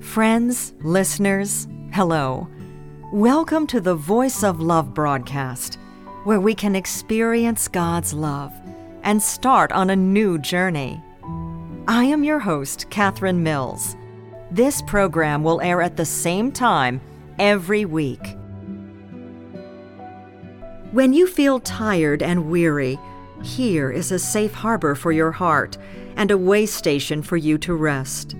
Friends, listeners, hello. Welcome to the Voice of Love broadcast, where we can experience God's love and start on a new journey. I am your host, Catherine Mills. This program will air at the same time every week. When you feel tired and weary, here is a safe harbor for your heart and a way station for you to rest.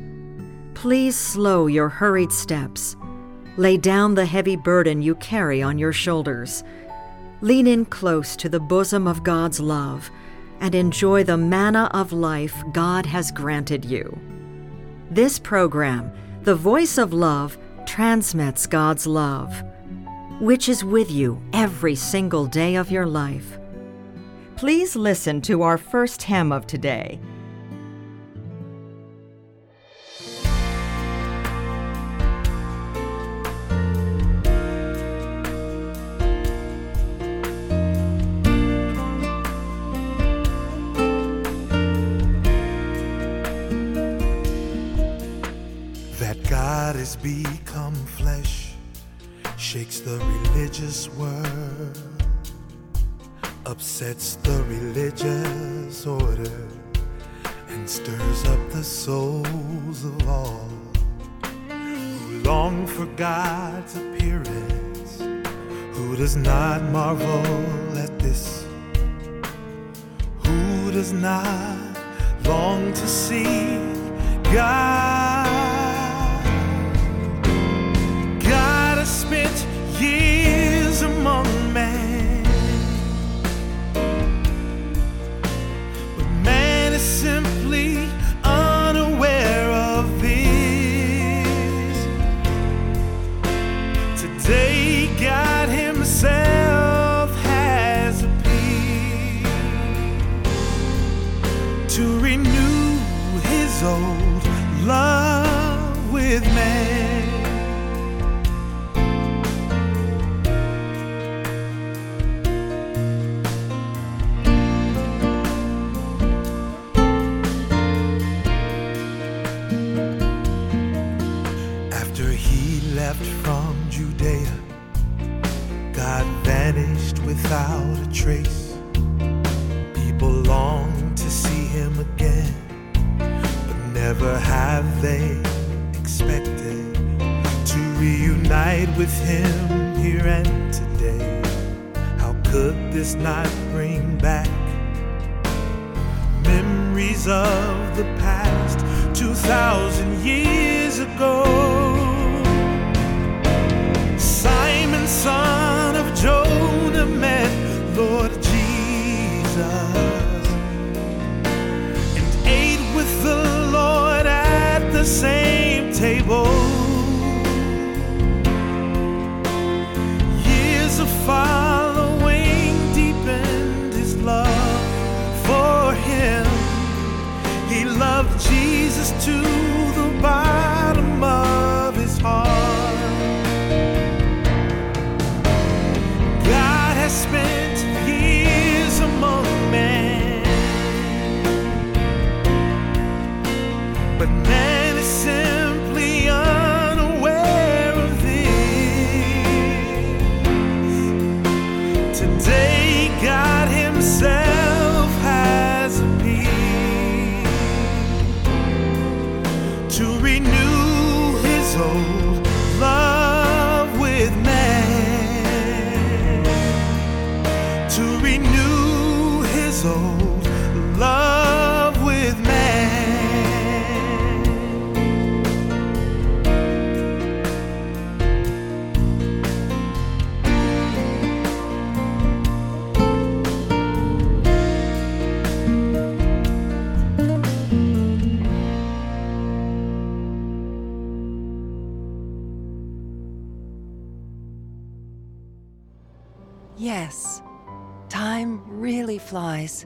Please slow your hurried steps. Lay down the heavy burden you carry on your shoulders. Lean in close to the bosom of God's love and enjoy the manna of life God has granted you. This program, The Voice of Love, transmits God's love, which is with you every single day of your life. Please listen to our first hymn of today. Not marvel at this? Who does not long to see reunite with him here and today. How could this not bring back memories of the past 2,000 years ago? Simon, son of Jonah, met Lord Jesus and ate with the Lord at the same table. But man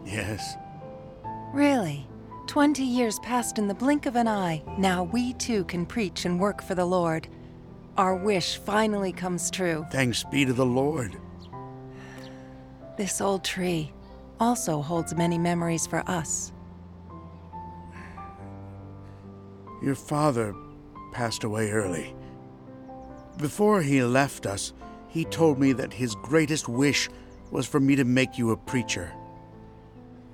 Yes. Really. Twenty years passed in the blink of an eye. Now we too can preach and work for the Lord. Our wish finally comes true. Thanks be to the Lord. This old tree also holds many memories for us. Your father passed away early. Before he left us, he told me that his greatest wish was for me to make you a preacher.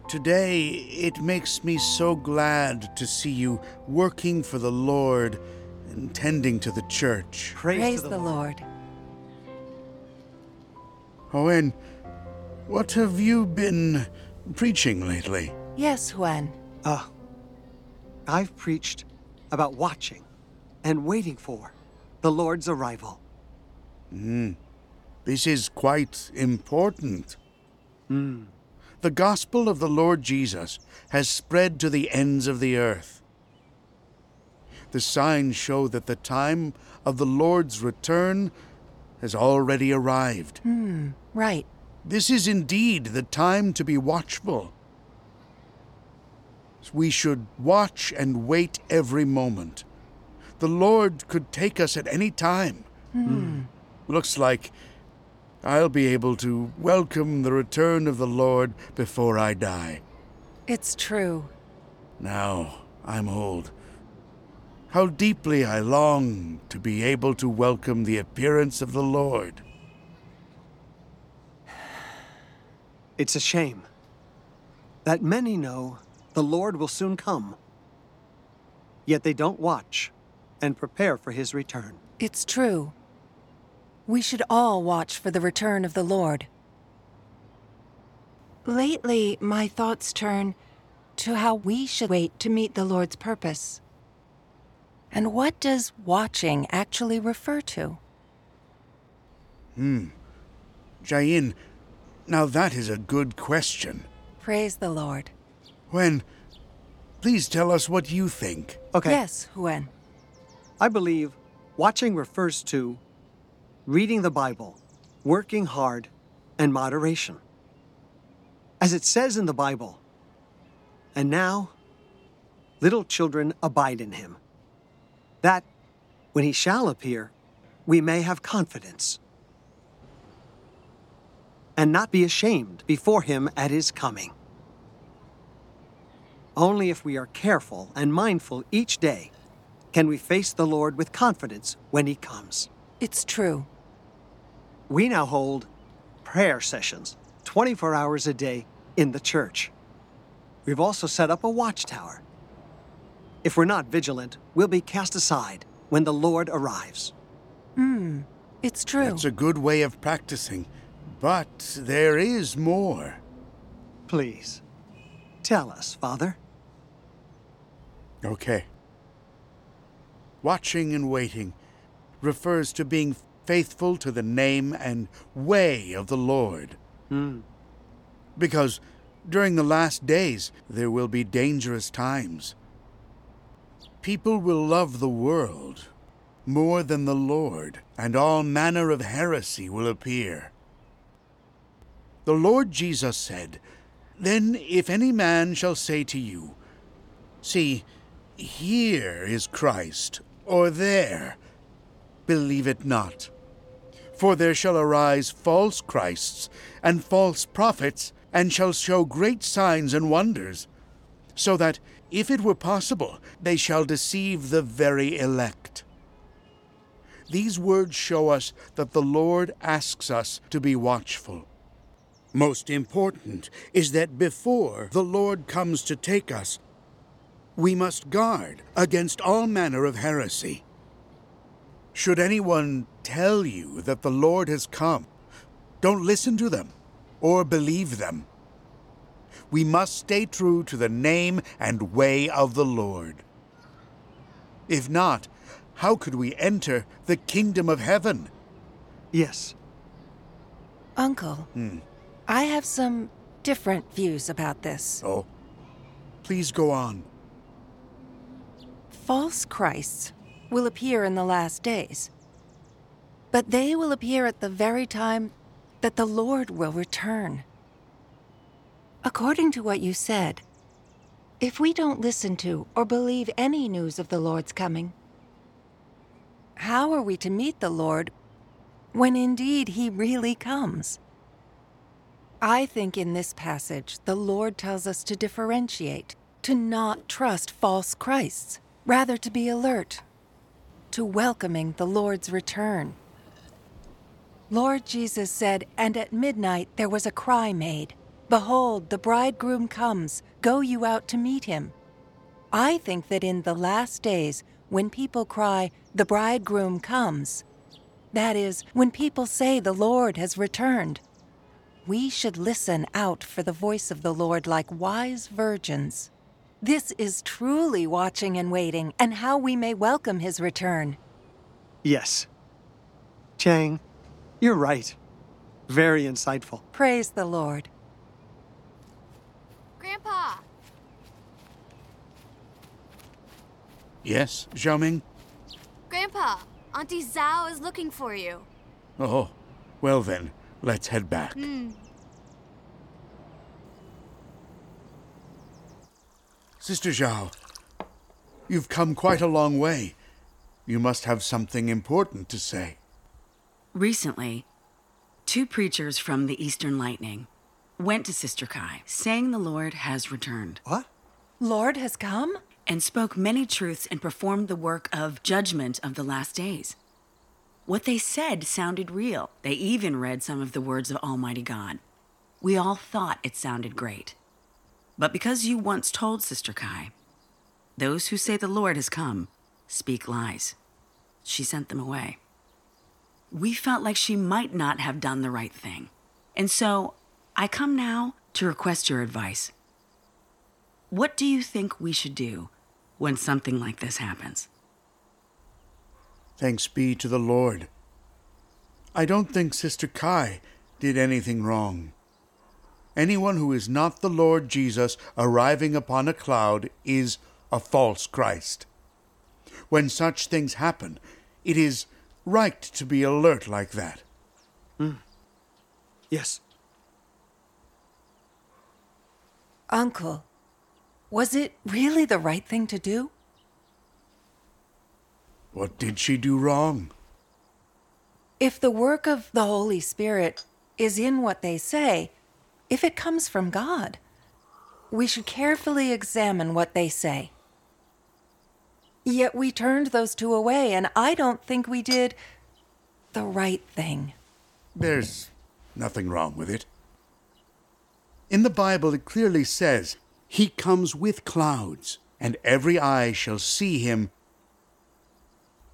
Today, it makes me so glad to see you working for the Lord and tending to the church. Praise, Praise to the Lord. Owen, what have you been preaching lately? Yes, Juan. Uh, I've preached about watching and waiting for the Lord's arrival. This is quite important. The gospel of the Lord Jesus has spread to the ends of the earth. The signs show that the time of the Lord's return has already arrived. Hmm, right. This is indeed the time to be watchful. We should watch and wait every moment. The Lord could take us at any time. Hmm. Looks like I'll be able to welcome the return of the Lord before I die. It's true. Now I'm old. How deeply I long to be able to welcome the appearance of the Lord. It's a shame that many know the Lord will soon come, yet they don't watch and prepare for his return. It's true. We should all watch for the return of the Lord. Lately, my thoughts turn to how we should wait to meet the Lord's purpose. And what does watching actually refer to? Hmm. Jayin, now that is a good question. Praise the Lord. When, please tell us what you think. Okay. Yes, Huen. I believe watching refers to reading the Bible, working hard, and moderation. As it says in the Bible, and now little children abide in him, that when he shall appear, we may have confidence and not be ashamed before him at his coming. Only if we are careful and mindful each day can we face the Lord with confidence when he comes. It's true. We now hold prayer sessions 24 hours a day in the church. We've also set up a watchtower. If we're not vigilant, we'll be cast aside when the Lord arrives. Hmm, it's true. That's a good way of practicing. But there is more. Please, tell us, Father. Okay. Watching and waiting refers to being faithful to the name and way of the Lord. Hmm. Because during the last days there will be dangerous times. People will love the world more than the Lord, and all manner of heresy will appear. The Lord Jesus said, Then if any man shall say to you, See, here is Christ, or there. Believe it not. For there shall arise false Christs and false prophets, and shall show great signs and wonders, so that, if it were possible, they shall deceive the very elect. These words show us that the Lord asks us to be watchful. Most important is that before the Lord comes to take us, we must guard against all manner of heresy. Should anyone tell you that the Lord has come, don't listen to them or believe them. We must stay true to the name and way of the Lord. If not, how could we enter the kingdom of heaven? Yes, Uncle, hmm. I have some different views about this. Oh, please go on. False Christs will appear in the last days, but they will appear at the very time that the Lord will return. According to what you said, if we don't listen to or believe any news of the Lord's coming, how are we to meet the Lord when indeed he really comes? I think in this passage, the Lord tells us to differentiate, to not trust false Christs, rather to be alert. To welcoming the Lord's return. Lord Jesus said, And at midnight there was a cry made Behold, the bridegroom comes, go you out to meet him. I think that in the last days, when people cry, The bridegroom comes, that is, when people say the Lord has returned, we should listen out for the voice of the Lord like wise virgins. This is truly watching and waiting, and how we may welcome his return. Yes. Chang, you're right. Very insightful. Praise the Lord. Grandpa, Yes, Xiaoming? Grandpa, Auntie Zhao is looking for you. Oh, well then, let's head back. Hmm. Sister Zhao, you've come quite a long way. You must have something important to say. Recently, two preachers from the Eastern Lightning went to Sister Kai, saying the Lord has returned, What? Lord has come? and spoke many truths and performed the work of judgment of the last days. What they said sounded real. They even read some of the words of Almighty God. We all thought it sounded great. But because you once told Sister Kai, those who say the Lord has come speak lies, she sent them away. We felt like she might not have done the right thing. And so I come now to request your advice. What do you think we should do when something like this happens? Thanks be to the Lord. I don't think Sister Kai did anything wrong. Anyone who is not the Lord Jesus arriving upon a cloud is a false Christ. When such things happen, it is right to be alert like that. Hmm. Yes. Uncle, was it really the right thing to do? What did she do wrong? If the work of the Holy Spirit is in what they say, if it comes from God, we should carefully examine what they say. Yet we turned those two away, and I don't think we did the right thing. There's nothing wrong with it. In the Bible, it clearly says, He comes with clouds, and every eye shall see him.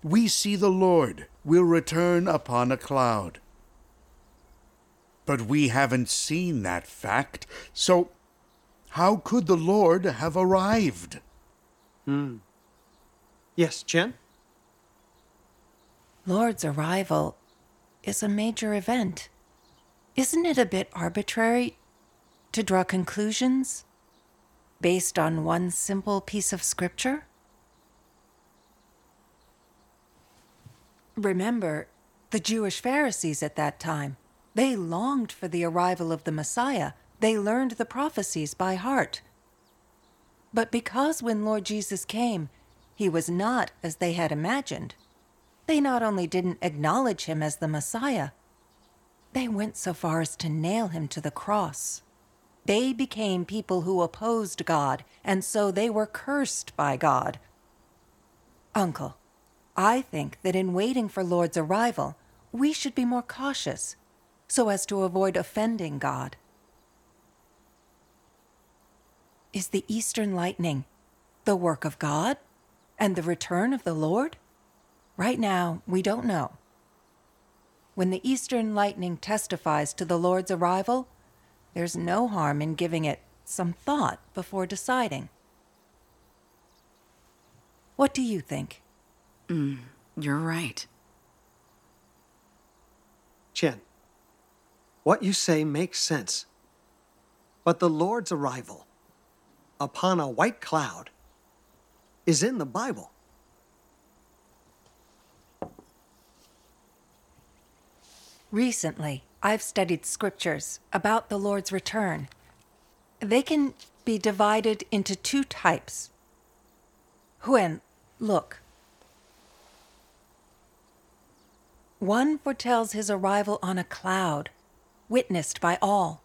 We see the Lord will return upon a cloud. But we haven't seen that fact, so how could the Lord have arrived? Hmm. Yes, Chen? Lord's arrival is a major event. Isn't it a bit arbitrary to draw conclusions based on one simple piece of scripture? Remember, the Jewish Pharisees at that time, they longed for the arrival of the Messiah. They learned the prophecies by heart. But because when Lord Jesus came, he was not as they had imagined, they not only didn't acknowledge him as the Messiah, they went so far as to nail him to the cross. They became people who opposed God, and so they were cursed by God. Uncle, I think that in waiting for Lord's arrival, we should be more cautious so as to avoid offending God. Is the Eastern lightning the work of God and the return of the Lord? Right now, we don't know. When the Eastern lightning testifies to the Lord's arrival, there's no harm in giving it some thought before deciding. What do you think? Mm, you're right. Chen, what you say makes sense. But the Lord's arrival upon a white cloud is in the Bible. Recently, I've studied scriptures about the Lord's return. They can be divided into two types. Huen, look. One foretells his arrival on a cloud, witnessed by all.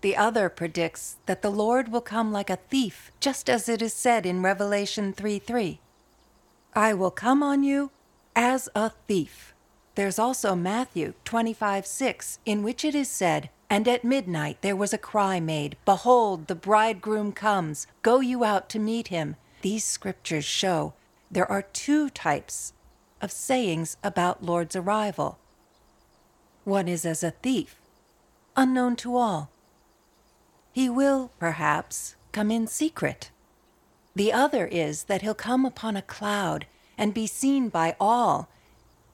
The other predicts that the Lord will come like a thief, just as it is said in Revelation 3 3. I will come on you as a thief. There's also Matthew 25 6, in which it is said, And at midnight there was a cry made, Behold, the bridegroom comes, go you out to meet him. These scriptures show there are two types of sayings about Lord's arrival. One is as a thief, unknown to all. He will, perhaps, come in secret. The other is that he'll come upon a cloud and be seen by all.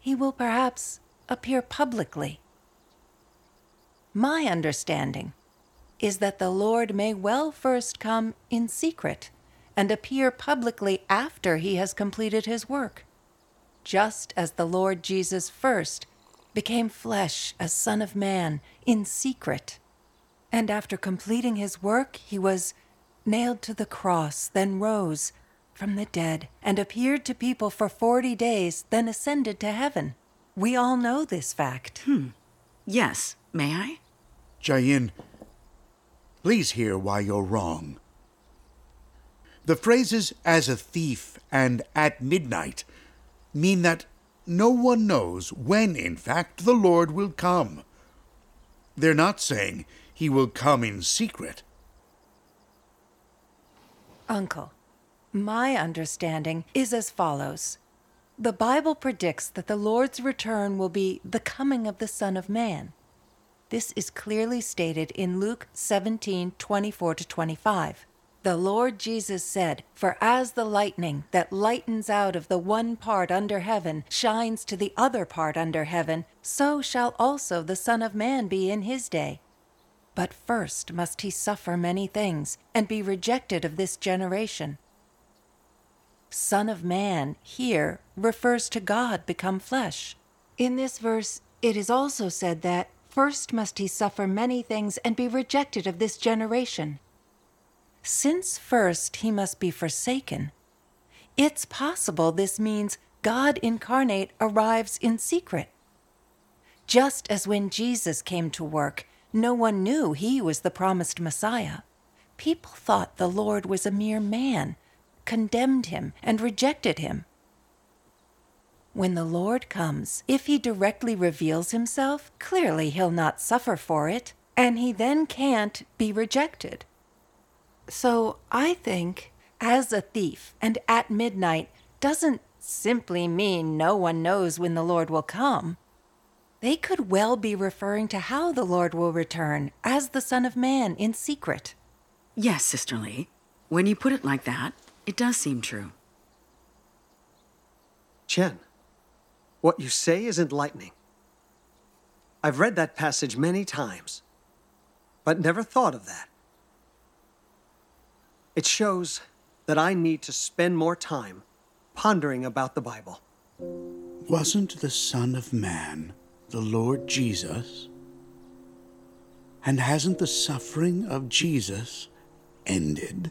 He will perhaps appear publicly. My understanding is that the Lord may well first come in secret and appear publicly after he has completed his work, just as the Lord Jesus first became flesh as Son of Man in secret. And after completing his work, he was nailed to the cross, then rose from the dead, and appeared to people for forty days, then ascended to heaven. We all know this fact. Hmm. Yes, may I? Jayin, please hear why you're wrong. The phrases as a thief and at midnight mean that no one knows when, in fact, the Lord will come. They're not saying he will come in secret. Uncle, my understanding is as follows The Bible predicts that the Lord's return will be the coming of the Son of Man. This is clearly stated in Luke 17 24 to 25. The Lord Jesus said, For as the lightning that lightens out of the one part under heaven shines to the other part under heaven, so shall also the Son of Man be in his day. But first must he suffer many things, and be rejected of this generation. Son of Man here refers to God become flesh. In this verse, it is also said that first must he suffer many things and be rejected of this generation. Since first he must be forsaken, it's possible this means God incarnate arrives in secret. Just as when Jesus came to work, no one knew he was the promised Messiah. People thought the Lord was a mere man, condemned him, and rejected him. When the Lord comes, if he directly reveals himself, clearly he'll not suffer for it, and he then can't be rejected. So I think, as a thief and at midnight doesn't simply mean no one knows when the Lord will come. They could well be referring to how the Lord will return as the Son of Man in secret. Yes, Sister Lee. When you put it like that, it does seem true. Chen, what you say is enlightening. I've read that passage many times, but never thought of that. It shows that I need to spend more time pondering about the Bible. Wasn't the Son of Man the Lord Jesus? And hasn't the suffering of Jesus ended?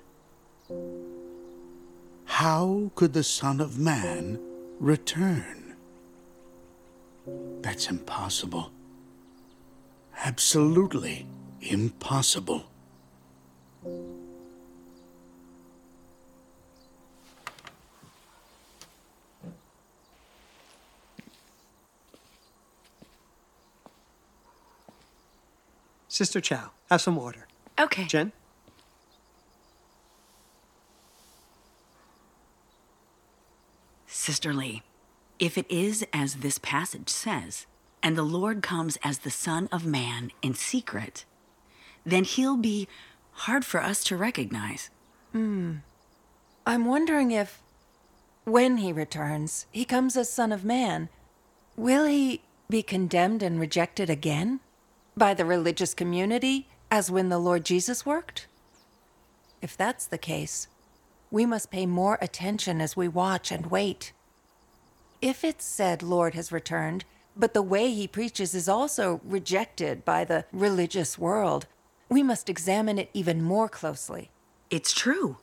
How could the Son of Man return? That's impossible. Absolutely impossible. Sister Chow, have some water. Okay. Jen? Sister Lee, if it is as this passage says, and the Lord comes as the Son of Man in secret, then he'll be hard for us to recognize. Hmm. I'm wondering if, when he returns, he comes as Son of Man, will he be condemned and rejected again? By the religious community, as when the Lord Jesus worked? If that's the case, we must pay more attention as we watch and wait. If it's said Lord has returned, but the way he preaches is also rejected by the religious world, we must examine it even more closely. It's true.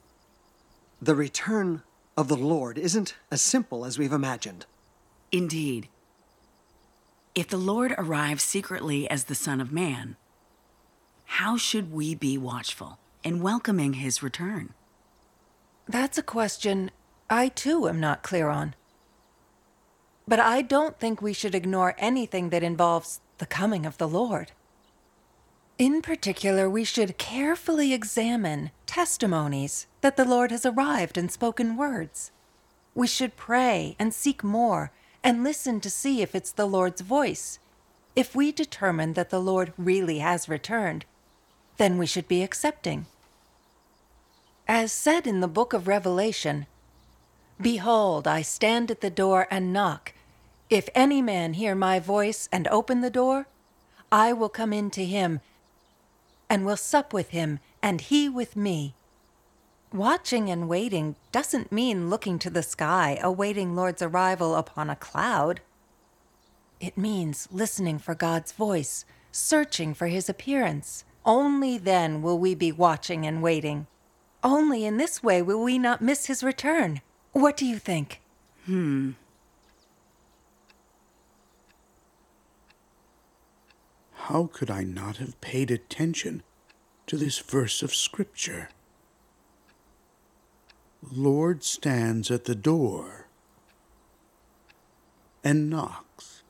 The return of the Lord isn't as simple as we've imagined. Indeed. If the Lord arrives secretly as the Son of Man, how should we be watchful in welcoming his return? That's a question I too am not clear on. But I don't think we should ignore anything that involves the coming of the Lord. In particular, we should carefully examine testimonies that the Lord has arrived and spoken words. We should pray and seek more and listen to see if it's the Lord's voice. If we determine that the Lord really has returned, then we should be accepting. As said in the book of Revelation, Behold, I stand at the door and knock. If any man hear my voice and open the door, I will come in to him and will sup with him, and he with me. Watching and waiting doesn't mean looking to the sky, awaiting Lord's arrival upon a cloud. It means listening for God's voice, searching for his appearance. Only then will we be watching and waiting. Only in this way will we not miss his return. What do you think? Hmm. How could I not have paid attention to this verse of Scripture? Lord stands at the door and knocks.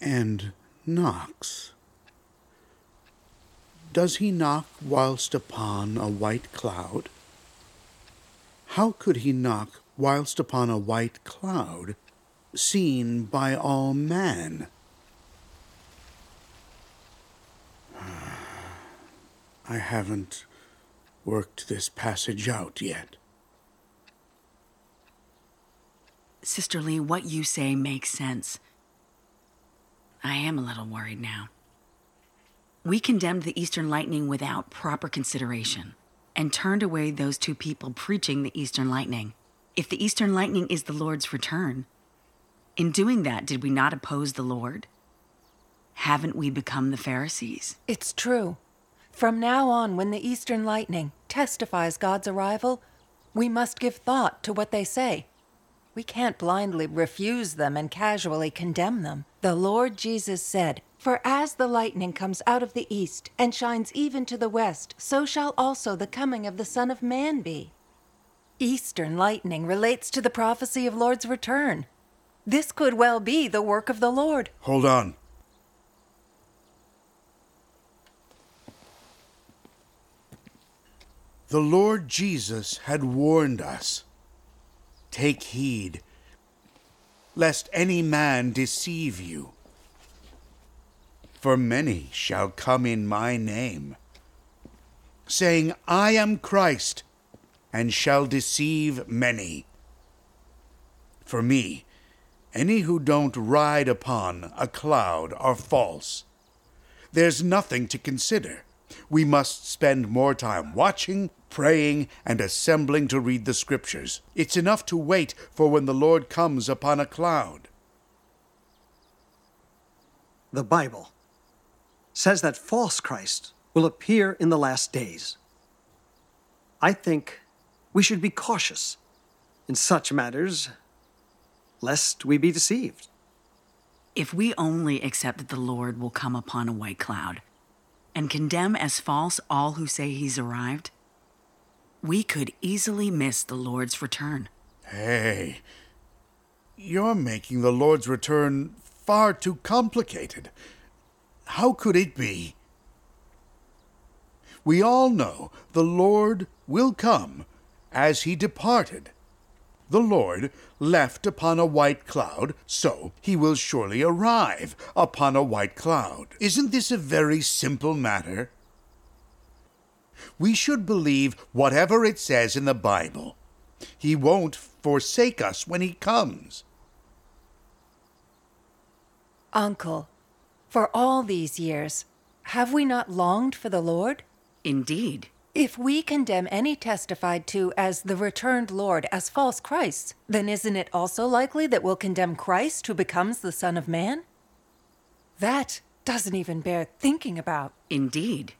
And knocks. Does he knock whilst upon a white cloud? How could he knock whilst upon a white cloud, seen by all man? I haven't worked this passage out yet. Sister Lee, what you say makes sense. I am a little worried now. We condemned the Eastern Lightning without proper consideration and turned away those two people preaching the Eastern Lightning. If the Eastern Lightning is the Lord's return, in doing that, did we not oppose the Lord? Haven't we become the Pharisees? It's true. From now on, when the Eastern Lightning testifies God's arrival, we must give thought to what they say. We can't blindly refuse them and casually condemn them. The Lord Jesus said, For as the lightning comes out of the east and shines even to the west, so shall also the coming of the Son of Man be. Eastern lightning relates to the prophecy of Lord's return. This could well be the work of the Lord. Hold on. The Lord Jesus had warned us Take heed, lest any man deceive you. For many shall come in my name, saying, I am Christ, and shall deceive many. For me, any who don't ride upon a cloud are false. There's nothing to consider. We must spend more time watching, praying, and assembling to read the Scriptures. It's enough to wait for when the Lord comes upon a cloud. The Bible says that false Christ will appear in the last days. I think we should be cautious in such matters, lest we be deceived. If we only accept that the Lord will come upon a white cloud and condemn as false all who say he's arrived, we could easily miss the Lord's return. Hey, you're making the Lord's return far too complicated. How could it be? We all know the Lord will come as he departed. The Lord left upon a white cloud, so he will surely arrive upon a white cloud. Isn't this a very simple matter? We should believe whatever it says in the Bible. He won't forsake us when he comes. Uncle, for all these years, have we not longed for the Lord? Indeed. If we condemn any testified to as the returned Lord as false Christ, then isn't it also likely that we'll condemn Christ who becomes the Son of Man? That doesn't even bear thinking about. Indeed.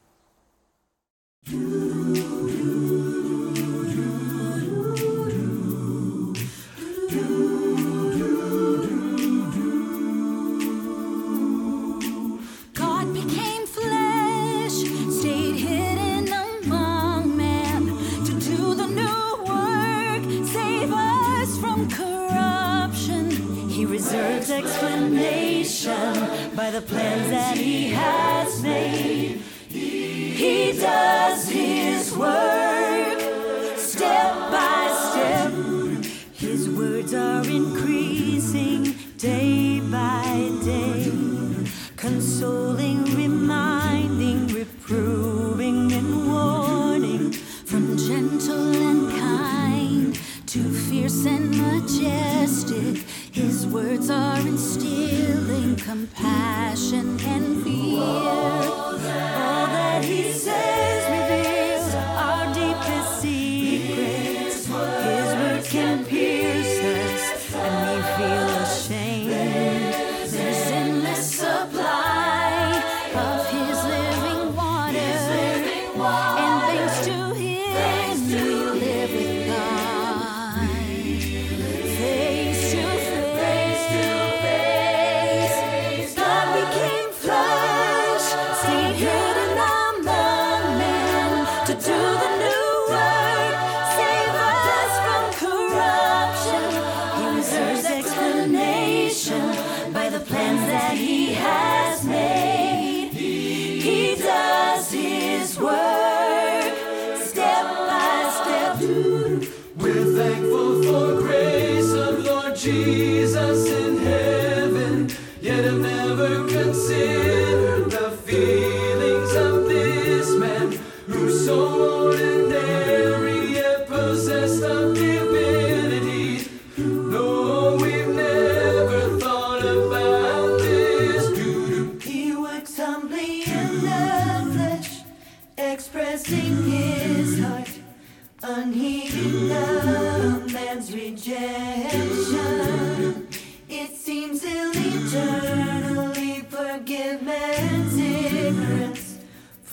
deserves explanation by the plans that he has made. He does his work step by step. His words are increasing day by day. Console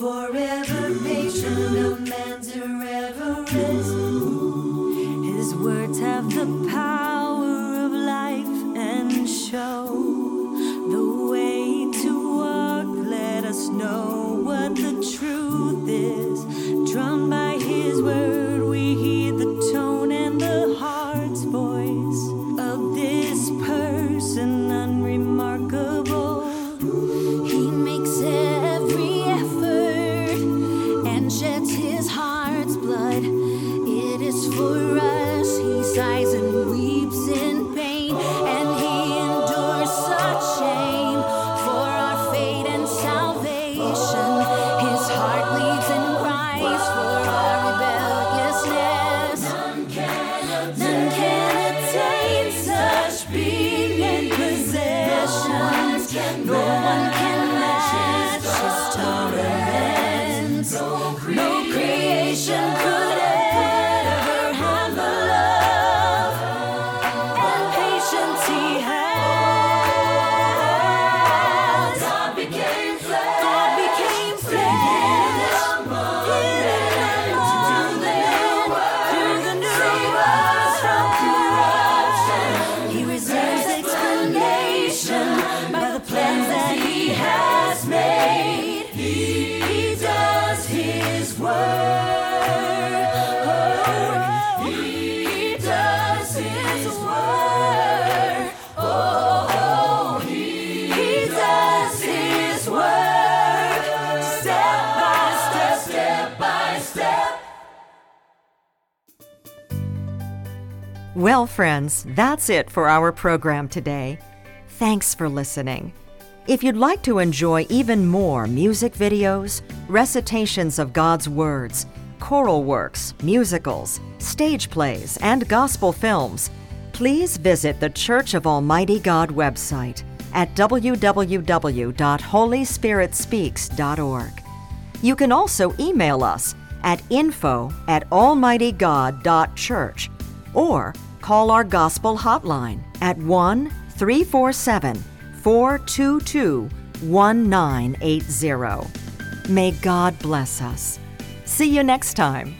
forever patient of man's irreverence. His words have the power of life and show. No one can. Well, friends, that's it for our program today. Thanks for listening. If you'd like to enjoy even more music videos, recitations of God's words, choral works, musicals, stage plays, and gospel films, please visit the Church of Almighty God website at www.holyspiritspeaks.org. You can also email us at info at almightygod.church or Call our gospel hotline at 1 347 422 1980. May God bless us. See you next time.